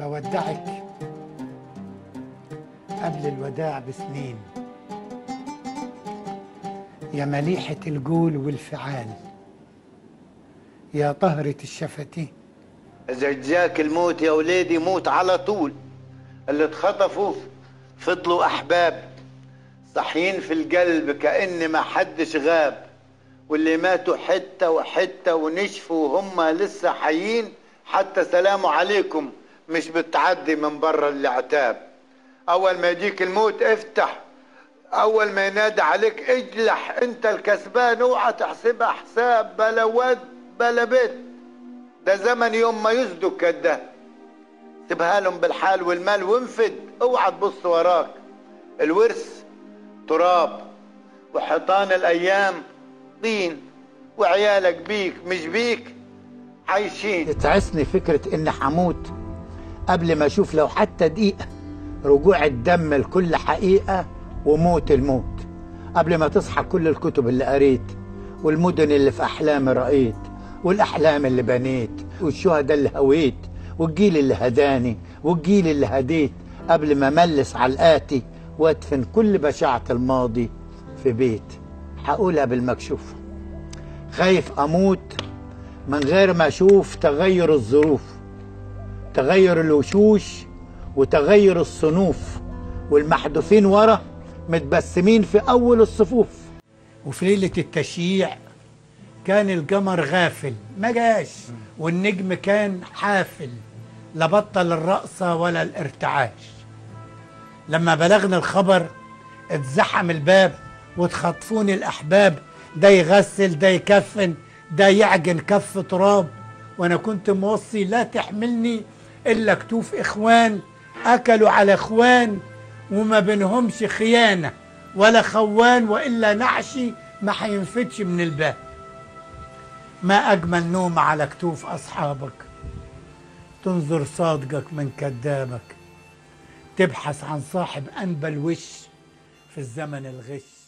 بودعك قبل الوداع بسنين. يا مليحة الجول والفعال يا طهرة الشفتين إذا جاك الموت يا ولادي موت على طول. اللي اتخطفوا فضلوا أحباب صحيين في القلب كأن ما حدش غاب. واللي ماتوا حتة وحتة ونشفوا وهم لسه حيين حتى سلام عليكم. مش بتعدي من برا العتاب أول ما يجيك الموت افتح. أول ما ينادي عليك اجلح أنت الكسبان أوعى تحسبها حساب بلا ود بلا بيت. ده زمن يوم ما يصدق كده سيبها لهم بالحال والمال وانفد. أوعى تبص وراك. الورث تراب وحيطان الأيام طين وعيالك بيك مش بيك عايشين. تعسني فكرة إن حموت. قبل ما أشوف لو حتى دقيقة رجوع الدم لكل حقيقة وموت الموت. قبل ما تصحى كل الكتب اللي قريت والمدن اللي في أحلامي رأيت والأحلام اللي بنيت والشهداء اللي هويت والجيل اللي هداني والجيل اللي هديت. قبل ما ملس على الآتي وأدفن كل بشاعة الماضي في بيت. هقولها بالمكشوفة خايف أموت من غير ما أشوف تغير الظروف. تغير الوشوش وتغير الصنوف والمحذوفين ورا متبسمين في أول الصفوف. وفي ليلة التشييع كان القمر غافل ما جاش. والنجم كان حافل لا بطل الرقصة ولا الارتعاش. لما بلغنا الخبر اتزحم الباب واتخطفوني الأحباب. ده يغسل ده يكفن ده يعجن كف تراب. وأنا كنت موصي لا تحملني إلا كتوف إخوان أكلوا على إخوان وما بينهمش خيانة ولا خوان وإلا نعشي ما هينفتش من الباب. ما أجمل نوم على كتوف أصحابك. تنظر صادقك من كذابك. تبحث عن صاحب أنبل وش في الزمن الغش.